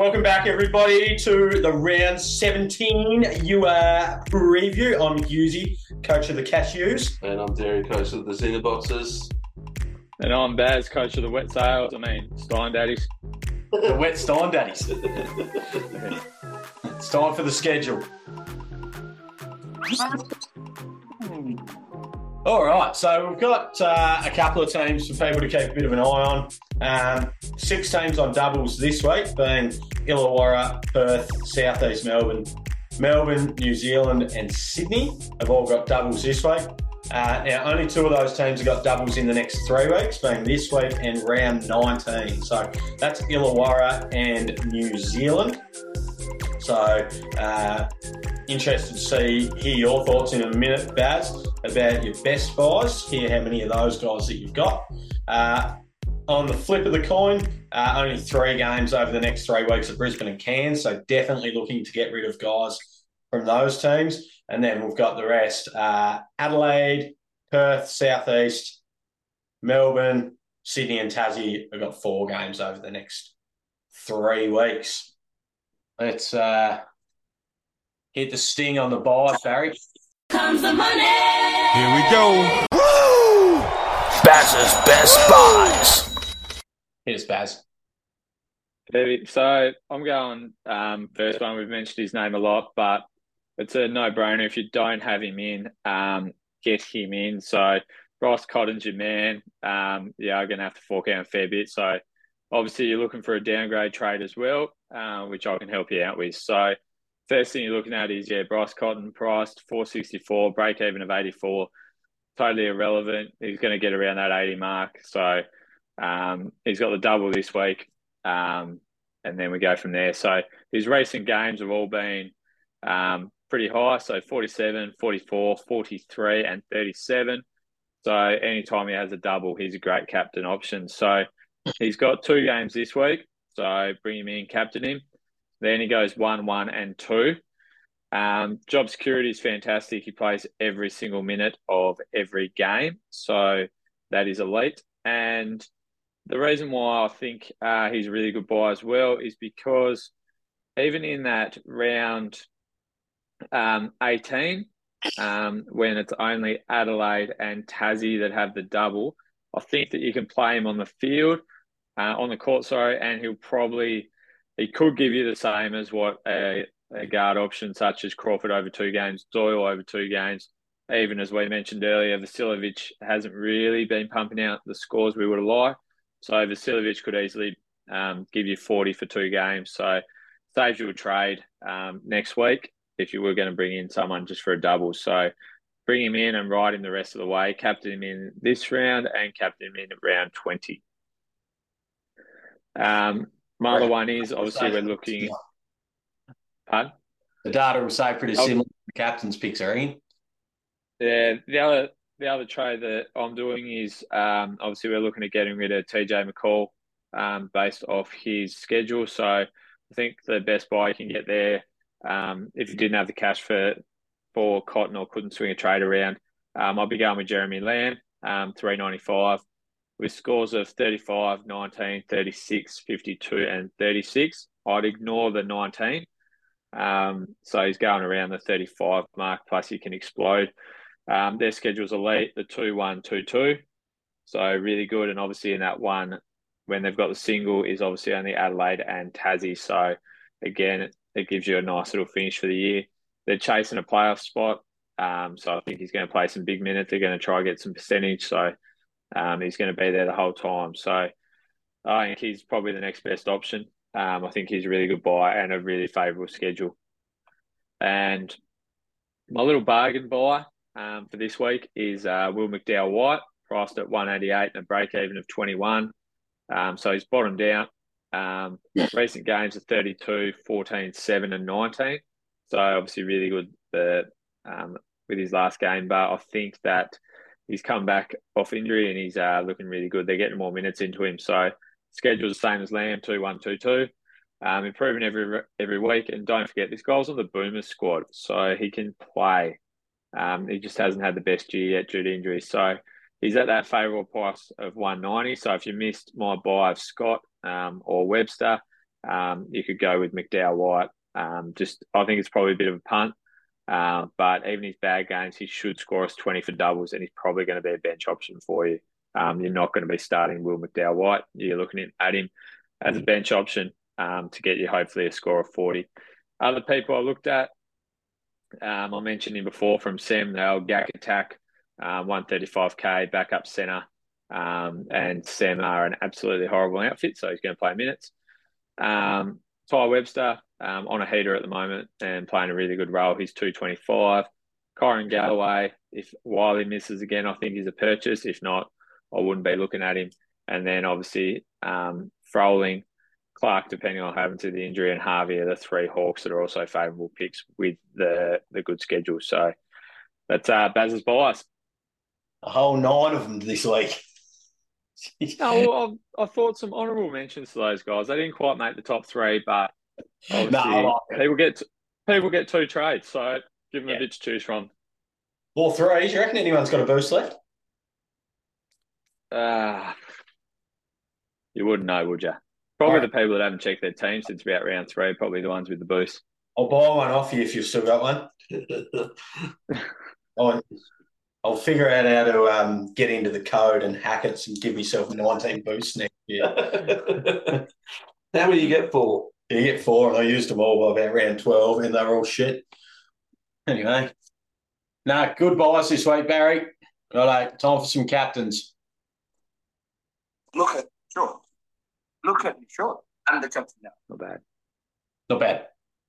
Welcome back, everybody, to the round 17 UR preview. I'm Husey, coach of the Cashews. And I'm Derry, coach of the Xena Boxers. And I'm Baz, coach of the Wet Sails. I mean, Stein Daddies. The Wet Stein Daddies. it's time for the schedule. All right, so we've got uh, a couple of teams for people to keep a bit of an eye on. Um, six teams on doubles this week, being Illawarra, Perth, Southeast Melbourne, Melbourne, New Zealand, and Sydney have all got doubles this week. Uh, now, only two of those teams have got doubles in the next three weeks, being this week and round 19. So that's Illawarra and New Zealand. So, uh, interested to see hear your thoughts in a minute, Baz, about your best buys. Hear how many of those guys that you've got. Uh, on the flip of the coin, uh, only three games over the next three weeks at Brisbane and Cairns, so definitely looking to get rid of guys from those teams. And then we've got the rest uh, Adelaide, Perth, Southeast, Melbourne, Sydney, and Tassie. We've got four games over the next three weeks. Let's uh, hit the sting on the buy, Barry. Comes the money. Here we go. Woo! Baz's best buys. Here's Baz. So I'm going um, first one. We've mentioned his name a lot, but it's a no-brainer. If you don't have him in, um, get him in. So Ross Cotton's your man. Um, yeah, I'm gonna have to fork out a fair bit. So obviously you're looking for a downgrade trade as well, uh, which I can help you out with. So first thing you're looking at is yeah, Bryce Cotton priced 464, break even of 84. Totally irrelevant. He's going to get around that 80 mark. So um, he's got the double this week, um, and then we go from there. So his recent games have all been um, pretty high. So 47, 44, 43, and 37. So anytime he has a double, he's a great captain option. So he's got two games this week. So bring him in, captain him. Then he goes one, one, and two. Um, job security is fantastic. He plays every single minute of every game. So that is elite. And the reason why I think uh, he's a really good buy as well is because even in that round um, 18, um, when it's only Adelaide and Tassie that have the double, I think that you can play him on the field, uh, on the court, sorry, and he'll probably, he could give you the same as what a, a guard option such as Crawford over two games, Doyle over two games. Even as we mentioned earlier, Vasiljevic hasn't really been pumping out the scores we would have liked. So Vasiljevic could easily um, give you 40 for two games. So saves you a trade um, next week if you were going to bring in someone just for a double. So bring him in and ride him the rest of the way. Captain him in this round and captain him in round 20. Um, my other one is obviously we're looking. Pardon? The data will say pretty similar. The captain's picks are in. Yeah, the other the other trade that I'm doing is um, obviously we're looking at getting rid of TJ McCall um, based off his schedule. So I think the best buy you can get there um, if you didn't have the cash for for Cotton or couldn't swing a trade around, um, I'll be going with Jeremy Lamb, um, 395 with scores of 35, 19, 36, 52, and 36. I'd ignore the 19. Um, so he's going around the 35 mark, plus he can explode. Um, their schedule's elite, the 2 1 2 2. So really good. And obviously, in that one, when they've got the single, is obviously only Adelaide and Tassie. So again, it, gives you a nice little finish for the year. They're chasing a playoff spot. Um, so I think he's going to play some big minutes. They're going to try and get some percentage. So um, he's going to be there the whole time. So I think he's probably the next best option. Um, I think he's a really good buy and a really favourable schedule. And my little bargain buy um, for this week is uh, Will McDowell White, priced at 188 and a break even of 21. Um, so he's bottomed out. Um, recent games are 32, 14, 7, and 19. So obviously really good the, um, with his last game. But I think that he's come back off injury and he's uh, looking really good. They're getting more minutes into him. So schedule's the same as Lamb, 2 1 2 2. Um, improving every every week. And don't forget, this guy's on the Boomers squad. So he can play. Um, he just hasn't had the best year yet due to injury. So he's at that favourable price of 190. So if you missed my buy of Scott um, or Webster, um, you could go with McDowell White. Um, just I think it's probably a bit of a punt. Uh, but even his bad games, he should score us 20 for doubles, and he's probably going to be a bench option for you. Um, you're not going to be starting Will McDowell White. You're looking at him as a bench option um, to get you hopefully a score of 40. Other people I looked at, um, I mentioned him before from Sam Nell, Gak Attack, uh, 135k, backup centre. Um, and Sam are an absolutely horrible outfit, so he's going to play minutes. Um, Tai Webster um, on a heater at the moment and playing a really good role. He's 225. Kyrin Galloway, if Wiley misses again, I think he's a purchase. If not, I wouldn't be looking at him. And then obviously um, Froling, Clark, depending on what happens to the injury, and Harvey are the three Hawks that are also favourable picks with the the good schedule. So that's uh, Baz's bias. A whole nine of them this week. no, well, I, I, thought some honourable mentions to those guys. They didn't quite make the top three, but no, people get people get two trades, so give them yeah. a bit to choose from. Or three. Do you reckon anyone's got a boost left? Uh, you wouldn't know, would you? Probably right. the people that haven't checked their team since about round three, probably the ones with the boost. I'll buy one off you if you've still got one. I'll, I'll figure out how to um, get into the code and hack it and give myself 19 boosts next year. how many you get four? You get four, and I used them all by about round 12, and they were all shit. Anyway, nah, good buys this week, Barry. All right, time for some captains. Look at sure. Look at sure. And the captain now. Not bad. Not bad.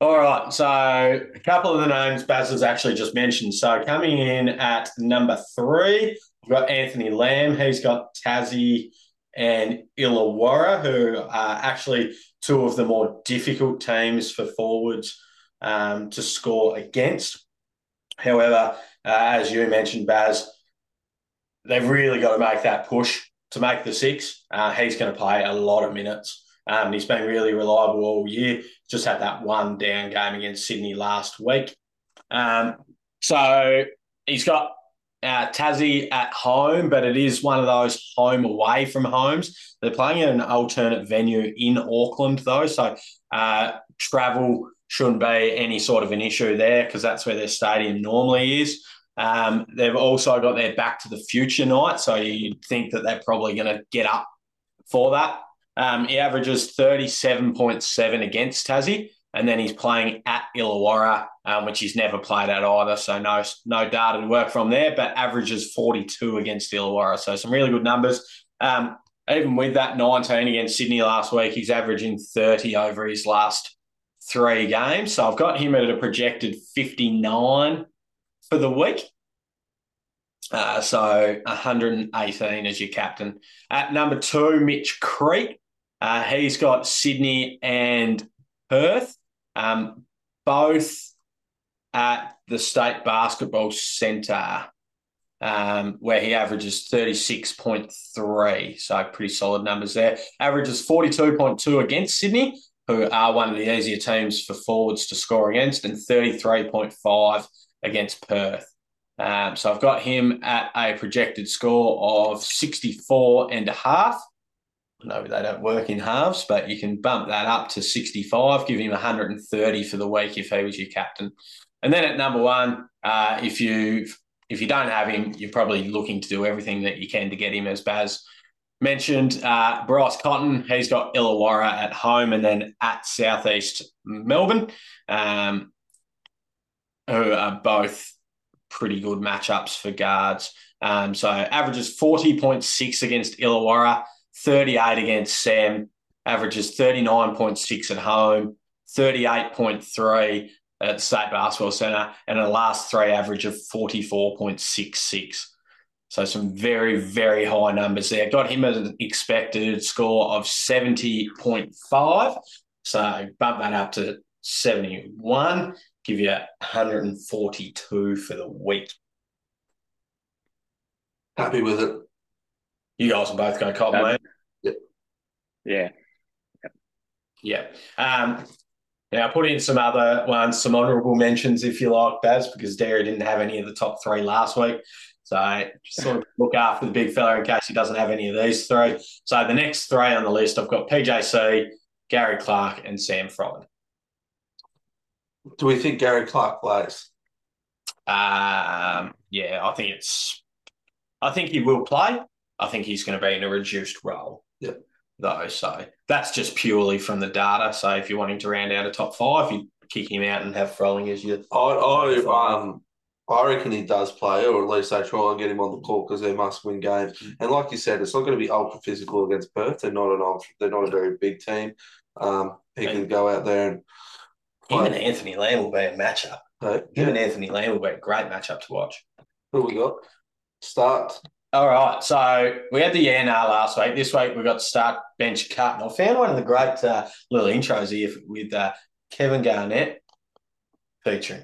All right, so a couple of the names Baz has actually just mentioned. So coming in at number three, we've got Anthony Lamb. He's got Tassie and Illawarra, who are actually two of the more difficult teams for forwards um, to score against. However, uh, as you mentioned, Baz, they've really got to make that push to make the six. Uh, he's going to play a lot of minutes. Um, he's been really reliable all year. Just had that one down game against Sydney last week. Um, so he's got uh, Tassie at home, but it is one of those home away from homes. They're playing at an alternate venue in Auckland, though, so uh, travel shouldn't be any sort of an issue there because that's where their stadium normally is. Um, they've also got their Back to the Future night, so you'd think that they're probably going to get up for that. Um, he averages 37.7 against Tassie, and then he's playing at Illawarra, um, which he's never played at either. So no no data to work from there, but averages 42 against Illawarra. So some really good numbers. Um, even with that 19 against Sydney last week, he's averaging 30 over his last three games. So I've got him at a projected 59 for the week. Uh, so 118 as your captain. At number two, Mitch Creek. Uh, he's got Sydney and Perth um, both at the State Basketball Centre, um, where he averages 36.3. So pretty solid numbers there. Averages 42.2 against Sydney, who are one of the easier teams for forwards to score against, and 33.5 against Perth. Um, so I've got him at a projected score of 64 and a half. No, they don't work in halves, but you can bump that up to 65, give him 130 for the week if he was your captain. And then at number one, uh, if you if you don't have him, you're probably looking to do everything that you can to get him, as Baz mentioned. Uh, Bryce Cotton, he's got Illawarra at home and then at Southeast Melbourne, um, who are both pretty good matchups for guards. Um, so averages 40.6 against Illawarra, 38 against Sam, averages 39.6 at home, 38.3 at State Basketball Centre, and a last three average of 44.66. So some very, very high numbers there. Got him an expected score of 70.5. So bump that up to 71, give you 142 for the week. Happy with it. You guys are both going to cop, mate. Yep. Yeah. Yeah. Um, now, I put in some other ones, some honourable mentions, if you like, Baz, because Derry didn't have any of the top three last week. So just sort of look after the big fella in case he doesn't have any of these three. So the next three on the list, I've got PJC, Gary Clark, and Sam Froling. Do we think Gary Clark plays? Um, yeah, I think it's. I think he will play. I think he's going to be in a reduced role. Yep. Though, so that's just purely from the data. So if you want him to round out a top five, you kick him out and have Froling as your. I, I, um, I reckon he does play, or at least they try and get him on the court because they must win games. And like you said, it's not going to be ultra physical against Perth. They're not an ultra, they're not a very big team. Um, he can go out there and Him and Anthony Lamb will be a matchup. play. Him and Anthony Lamb will be a great matchup to watch. Who we got? Start. All right, so we had the yeah nah last week. This week we've got start bench cut. And I found one of the great uh, little intros here with uh, Kevin Garnett featuring.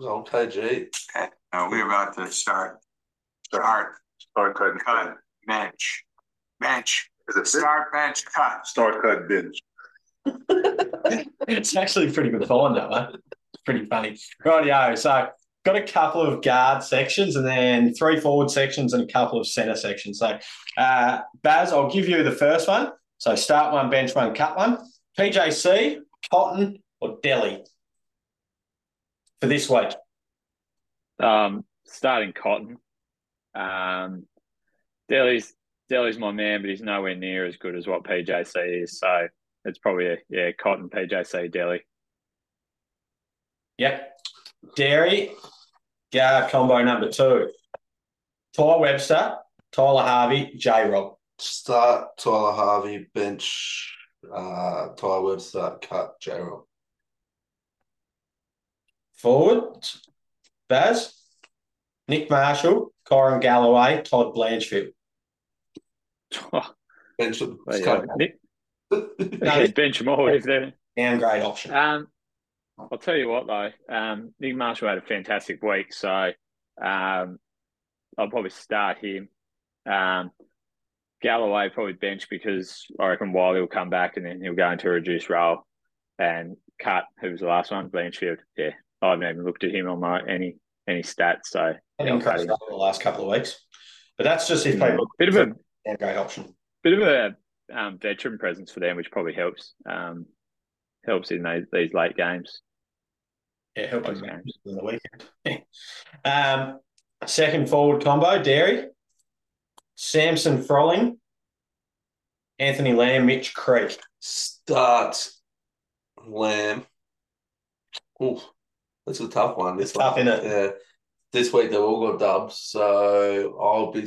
Oh, KG. Okay, uh, we're about to start. Start, Start cut and cut, bench, bench, Is it start, bench, cut. Start cut binge. it's actually pretty good find, that one. It's pretty funny. Rightio, so got a couple of guard sections and then three forward sections and a couple of centre sections. So, uh, Baz, I'll give you the first one. So, start one, bench one, cut one. PJC, Cotton, or Delly for this week. Um, starting Cotton. Um, Delly's Delly's my man, but he's nowhere near as good as what PJC is. So it's probably a yeah Cotton PJC Delly. Yep. Derry, guard combo number two. Ty Webster, Tyler Harvey, J Rob. Start Tyler Harvey, bench uh, Ty Webster, cut J Rob. Forward, Baz, Nick Marshall, Kyrin Galloway, Todd Blanchfield. Bench But yeah, Nick, yeah, bench them if they're Downgrade option. Um, I'll tell you what though, um, Nick Marshall had a fantastic week, so um, I'll probably start him. Um, Galloway probably bench because I reckon Wiley will come back and then he'll go into a reduced role. And cut, who was the last one? Blanchfield. Yeah, I haven't even looked at him on my any any stats. So cut him. in the last couple of weeks. But that's just if people bit of a great option. bit of a um, veteran presence for them, which probably helps um, helps in these, these late games. Yeah, help us Those games. in the weekend. um, second forward combo, Derry, Samson Froling, Anthony Lamb, Mitch Creek. Start Lamb. Ooh, that's a tough one. This tough, one. innit? Yeah. This week they've all got dubs, so I'll be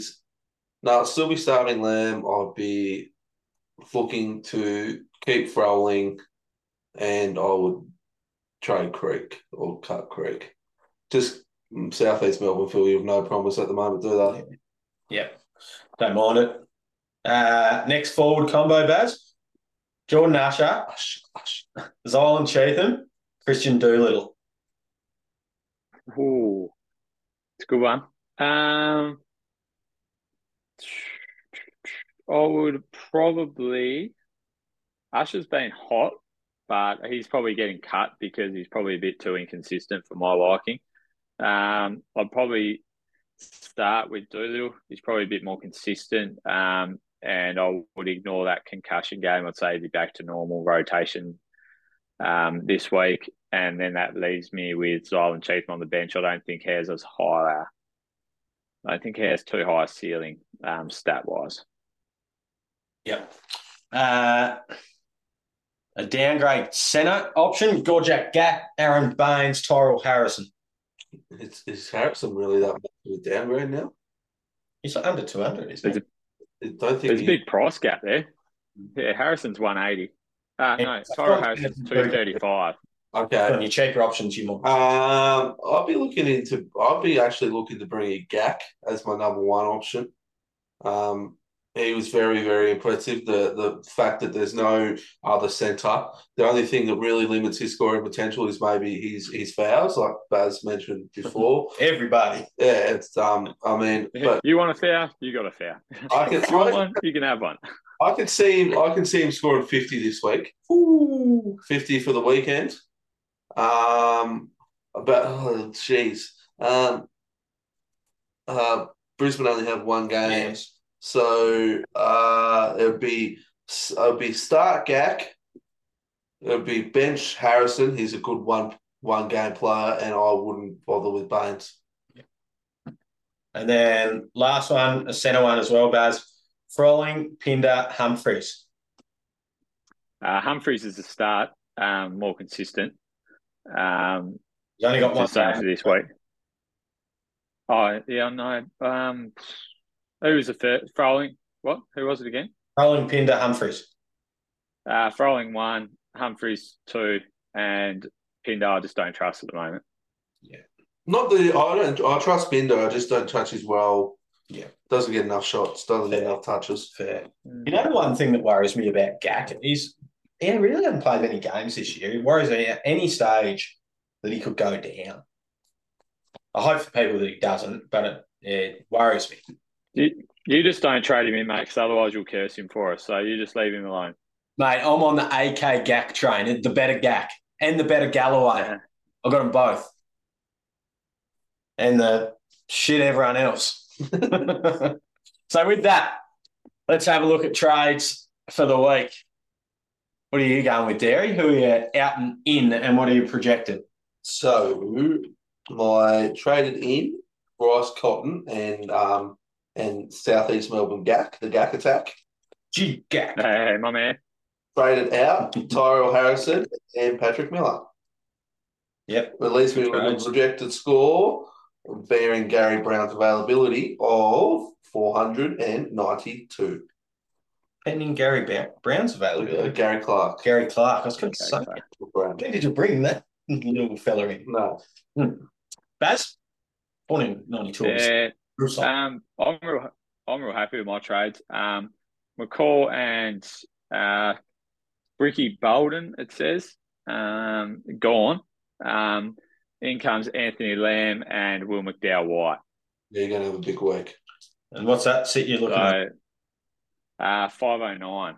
no, I'll still be starting Lamb. I'll be looking to keep rolling, and I would trade Creek or cut Creek. Just southeast Melbourne feel you have no promise at the moment, do they? Yep, don't mind it. Uh, next forward combo, Baz, Jordan Usher, Hush, hush. Zylan Cheatham, Kristian Doolittle. Ooh, it's a good one. Um, I would probably. Usher's been hot, but he's probably getting cut because he's probably a bit too inconsistent for my liking. Um, I'd probably start with Doolittle. He's probably a bit more consistent. Um, and I would ignore that concussion game. I'd say he'd be back to normal rotation um, this week. And then that leaves me with Zylan Cheatham on the bench. I don't think he has as high. I don't think he has too high a ceiling um, stat wise. Yep. Uh, a downgrade centre option, Gorjok Gak, Aron Baynes, Tyrell Harrison. Is, is Harrison really that much of a downgrade now? He's like under 200, isn't There's he? a, I don't think there's a big price gap there. Yeah, Harrison's 180. Uh, no, Yeah. Tyrell Harrison's 235. Okay. On your cheaper options, you might. Um, I'll be looking into. I'll be actually looking to bring in Gak as my number one option. Um, he was very, very impressive. The the fact that there's no other centre. The only thing that really limits his scoring potential is maybe his his fouls, like Baz mentioned before. Everybody. Yeah, it's um. I mean, but you want a foul? You got a foul. I can you want one? You can have one. I can see him. I can see him scoring fifty this week. Ooh. Fifty for the weekend. Um, but oh, jeez. Um, uh, Brisbane only have one game, Yes. So uh, it would be it would be start Gak, It would be bench Harrison. He's a good one one game player, and I wouldn't bother with Baynes. And then last one, a centre one as well, Baz. Froling, Pinder, Humphries. Uh, Humphries is the start, um, more consistent. Um, He's only got one just for game. this week. Oh yeah, no. Um, who was the third? Froling. What? Who was it again? Froling, Pinder, Humphries. Uh, Froling one, Humphries two, and Pinder. I just don't trust at the moment. Yeah. Not the I don't I trust Binder. I just don't touch his well. Yeah. doesn't get enough shots. Doesn't get enough touches. Fair. You know, the one thing that worries me about Gak is he really hasn't played many games this year. It worries me at any stage that he could go down. I hope for people that he doesn't, but it, it worries me. You, you just don't trade him in, mate, because otherwise you'll curse him for us. So you just leave him alone. Mate, I'm on the AK Gak train, the better Gak and the better Galloway. Yeah. I got them both. And the shit everyone else. so with that, let's have a look at trades for the week. What are you going with, Derry? Who are you out and in, and what are you projected? So my traded in Bryce Cotton and um and Southeast Melbourne Gak, the Gak attack. Gee, Gak. Hey, my man. Traded out Tyrell Harrison and Patrick Miller. Yep. At least we have a projected score bearing Gary Brown's availability of 492. Pending Gary Ba- Brown's Uh, availability. Gary Clark. Gary Clark. I was going to say, so- Brown. when did you bring that little fella in? No. Baz? Born in 92. Yeah, Bruce. Um, I'm real, I'm real happy with my trades. Um, McCall and uh, Ricky Bolden, it says, um, gone. Um, in comes Anthony Lamb and Will McDowell White. You're going to have a big week. And what's that sit you're looking at? Uh, 509.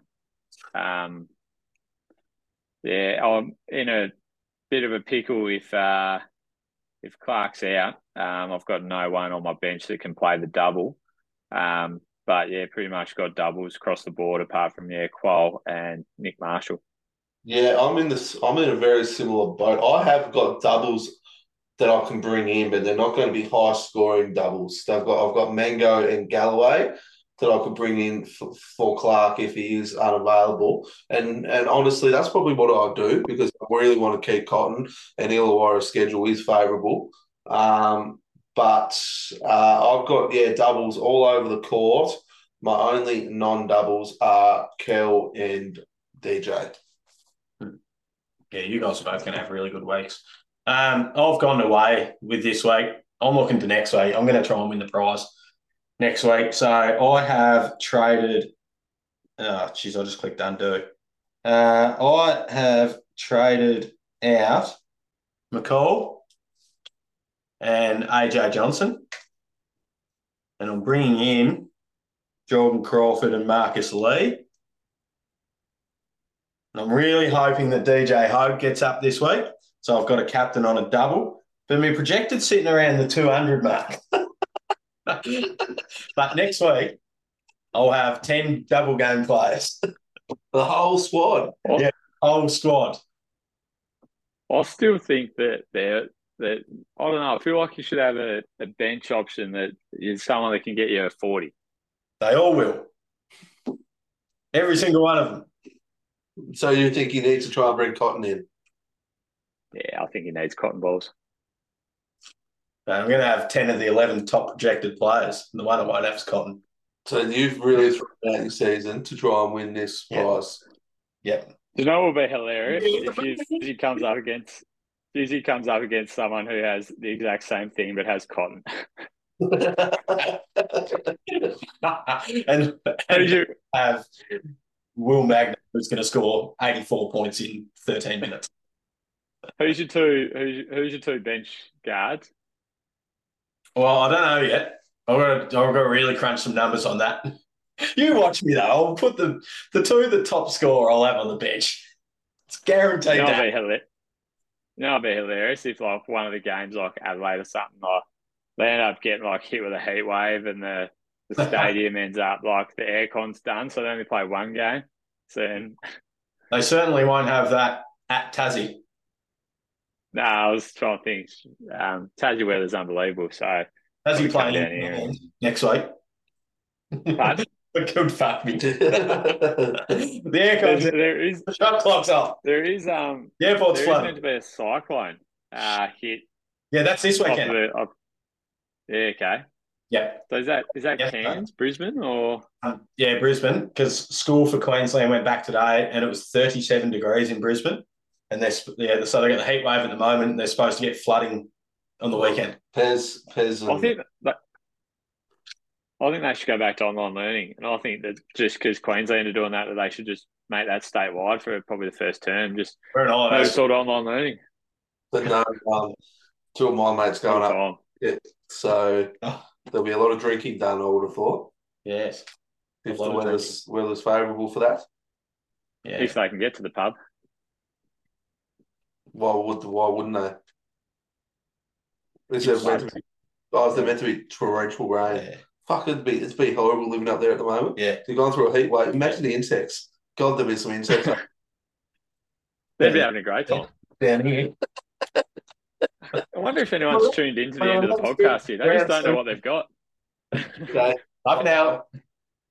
Um, yeah, I'm in a bit of a pickle if uh, if Clark's out. Um, I've got no one on my bench that can play the double. Um, but yeah, pretty much got doubles across the board apart from yeah, Qual and Nick Marshall. Yeah, I'm in this. I'm in a very similar boat. I have got doubles that I can bring in, but they're not going to be high scoring doubles. I've got I've got Mango and Galloway that I could bring in for, for Clark if he is unavailable. And and honestly, that's probably what I'll do because I really want to keep Cotton and Illawarra's schedule is favourable. Um, but uh, I've got yeah doubles all over the court. My only non doubles are Kel and DJ. Yeah, you guys are both going to have really good weeks. Um, I've gone away with this week. I'm looking to next week. I'm going to try and win the prize next week. So I have traded. Oh, geez, I just clicked undo. Uh, I have traded out McCall and AJ Johnson, and I'm bringing in Jordan Crawford and Marcus Lee. And I'm really hoping that DJ Hogg gets up this week. So I've got a captain on a double. But my projected sitting around the 200 mark. But next week, I'll have 10 double game players. The whole squad. Yeah, whole squad. I still think that they're that I don't know. I feel like you should have a, a bench option that is someone that can get you a forty. They all will. Every single one of them. So you think he needs to try and bring Cotton in? Yeah, I think he needs cotton balls. So I'm going to have 10 of the 11 top projected players. And the one I won't have is Cotton. So you've really thrown out your season to try and win this Yeah. prize. Yep. You know what would be hilarious if you, he comes up against if he comes up against someone who has the exact same thing but has cotton. and, Who's and your, have Will Magnay, who's going to score 84 points in 13 minutes. who's your two who's, who's your two bench guards? Well, I don't know yet. I've got, to, I've got to really crunch some numbers on that. You watch me though. I'll put the the two the top score I'll have on the bench. It's guaranteed You know, that. it'd be hilarious. It'd be hilarious if like one of the games like Adelaide or something like they end up getting like hit with a heat wave and the, the stadium ends up like the aircon's done, so they only play one game. So then They certainly won't have that at Tassie. No, I was trying to think. Um, Tassie weather's unbelievable. So, Tassie Probably come playing down in here. England next week. but Good fuck me. yeah, the aircon's there, there is the shot clock's off. there is um The airport's there is flooded. meant to be a cyclone uh, hit Yeah, that's this off weekend. the. Off, yeah, okay. Yeah. So is that is that Yes, Cairns, Brisbane, or Um, yeah, Brisbane, because school for Queensland went back today and it was 37 degrees in Brisbane. And they're, sp- yeah, so they got the heat wave at the moment and they're supposed to get flooding on the weekend. Pez, Pez, I think that I think they should go back to online learning, and I think that just because Queensland are doing that, that they should just make that statewide for probably the first term, just We're no holidays. sort of online learning. but no, um, two of my mates going up, Full time. so Oh. there'll be a lot of drinking done. I would have thought Yes. if the weather's weather's favourable for that. Yeah. if they can get to the pub. Why would why wouldn't they? Is there meant to be, oh, is there meant to be torrential rain? Yeah. Fuck, it'd be it's be horrible living up there at the moment. Yeah. You're going through a heat wave. Imagine the insects. God, there'll be some insects. They'd be having a great time. Down here. I wonder if anyone's tuned into the end of the podcast here. They just don't know what they've got. Okay. Up now.